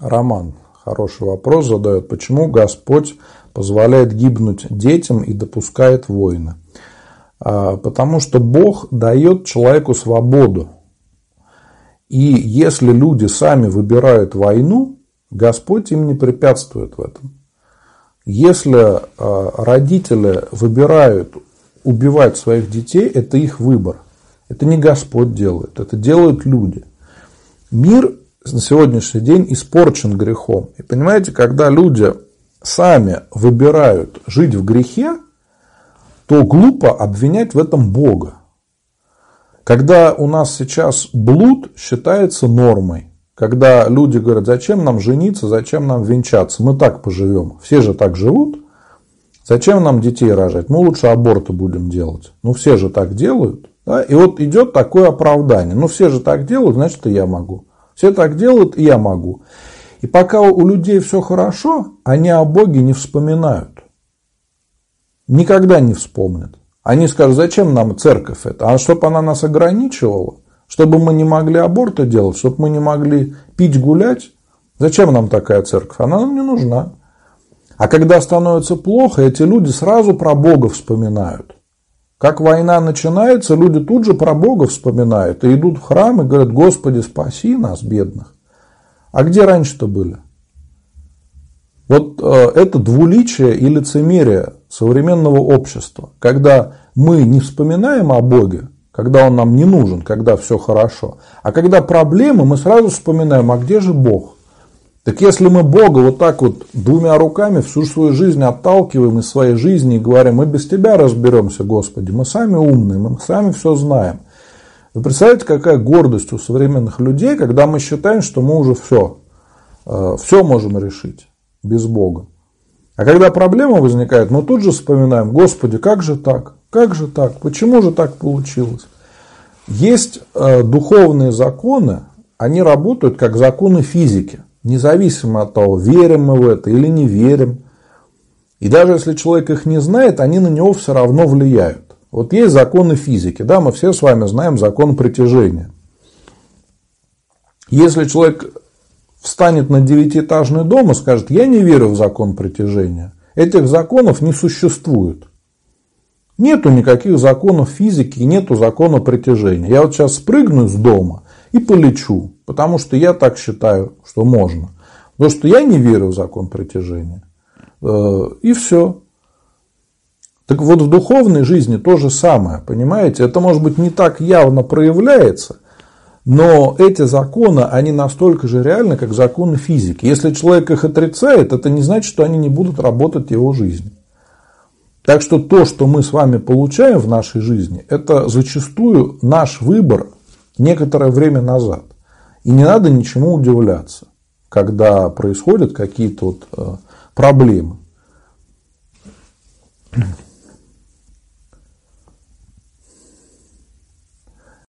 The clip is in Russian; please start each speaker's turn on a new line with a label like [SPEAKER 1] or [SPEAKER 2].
[SPEAKER 1] Роман хороший вопрос задает. Почему Господь позволяет гибнуть детям и допускает войны? А, потому что Бог дает человеку свободу. И если люди сами выбирают войну, Господь им не препятствует в этом. Если а, родители выбирают убивать своих детей, это их выбор. Это не Господь делает, это делают люди. Мир на сегодняшний день испорчен грехом. И понимаете, когда люди сами выбирают жить в грехе, то глупо обвинять в этом Бога. Когда у нас сейчас блуд считается нормой, когда люди говорят, зачем нам жениться, зачем нам венчаться, мы так поживем, все же так живут, зачем нам детей рожать, мы лучше аборты будем делать, ну все же так делают, да? и вот идет такое оправдание, ну все же так делают, значит и я могу, все так делают, и я могу. И пока у людей все хорошо, они о Боге не вспоминают никогда не вспомнят. Они скажут, зачем нам церковь это? А чтобы она нас ограничивала? Чтобы мы не могли аборты делать? Чтобы мы не могли пить, гулять? Зачем нам такая церковь? Она нам не нужна. А когда становится плохо, эти люди сразу про Бога вспоминают. Как война начинается, люди тут же про Бога вспоминают и идут в храм и говорят, Господи, спаси нас, бедных. А где раньше-то были? Вот э, это двуличие и лицемерие современного общества, когда мы не вспоминаем о Боге, когда Он нам не нужен, когда все хорошо, а когда проблемы, мы сразу вспоминаем, а где же Бог? Так если мы Бога вот так вот двумя руками всю свою жизнь отталкиваем из своей жизни и говорим, мы без Тебя разберемся, Господи, мы сами умные, мы сами все знаем. Вы представляете, какая гордость у современных людей, когда мы считаем, что мы уже все, э, все можем решить без Бога. А когда проблема возникает, мы тут же вспоминаем, Господи, как же так? Как же так? Почему же так получилось? Есть э, духовные законы, они работают как законы физики, независимо от того, верим мы в это или не верим. И даже если человек их не знает, они на него все равно влияют. Вот есть законы физики, да, мы все с вами знаем закон притяжения. Если человек встанет на девятиэтажный дом и скажет, я не верю в закон притяжения. Этих законов не существует. Нету никаких законов физики, нету закона притяжения. Я вот сейчас спрыгну с дома и полечу, потому что я так считаю, что можно. Потому что я не верю в закон притяжения. Э, и все. Так вот в духовной жизни то же самое, понимаете? Это может быть не так явно проявляется – но эти законы, они настолько же реальны, как законы физики. Если человек их отрицает, это не значит, что они не будут работать в его жизни. Так что то, что мы с вами получаем в нашей жизни, это зачастую наш выбор некоторое время назад. И не надо ничему удивляться, когда происходят какие-то вот э, проблемы.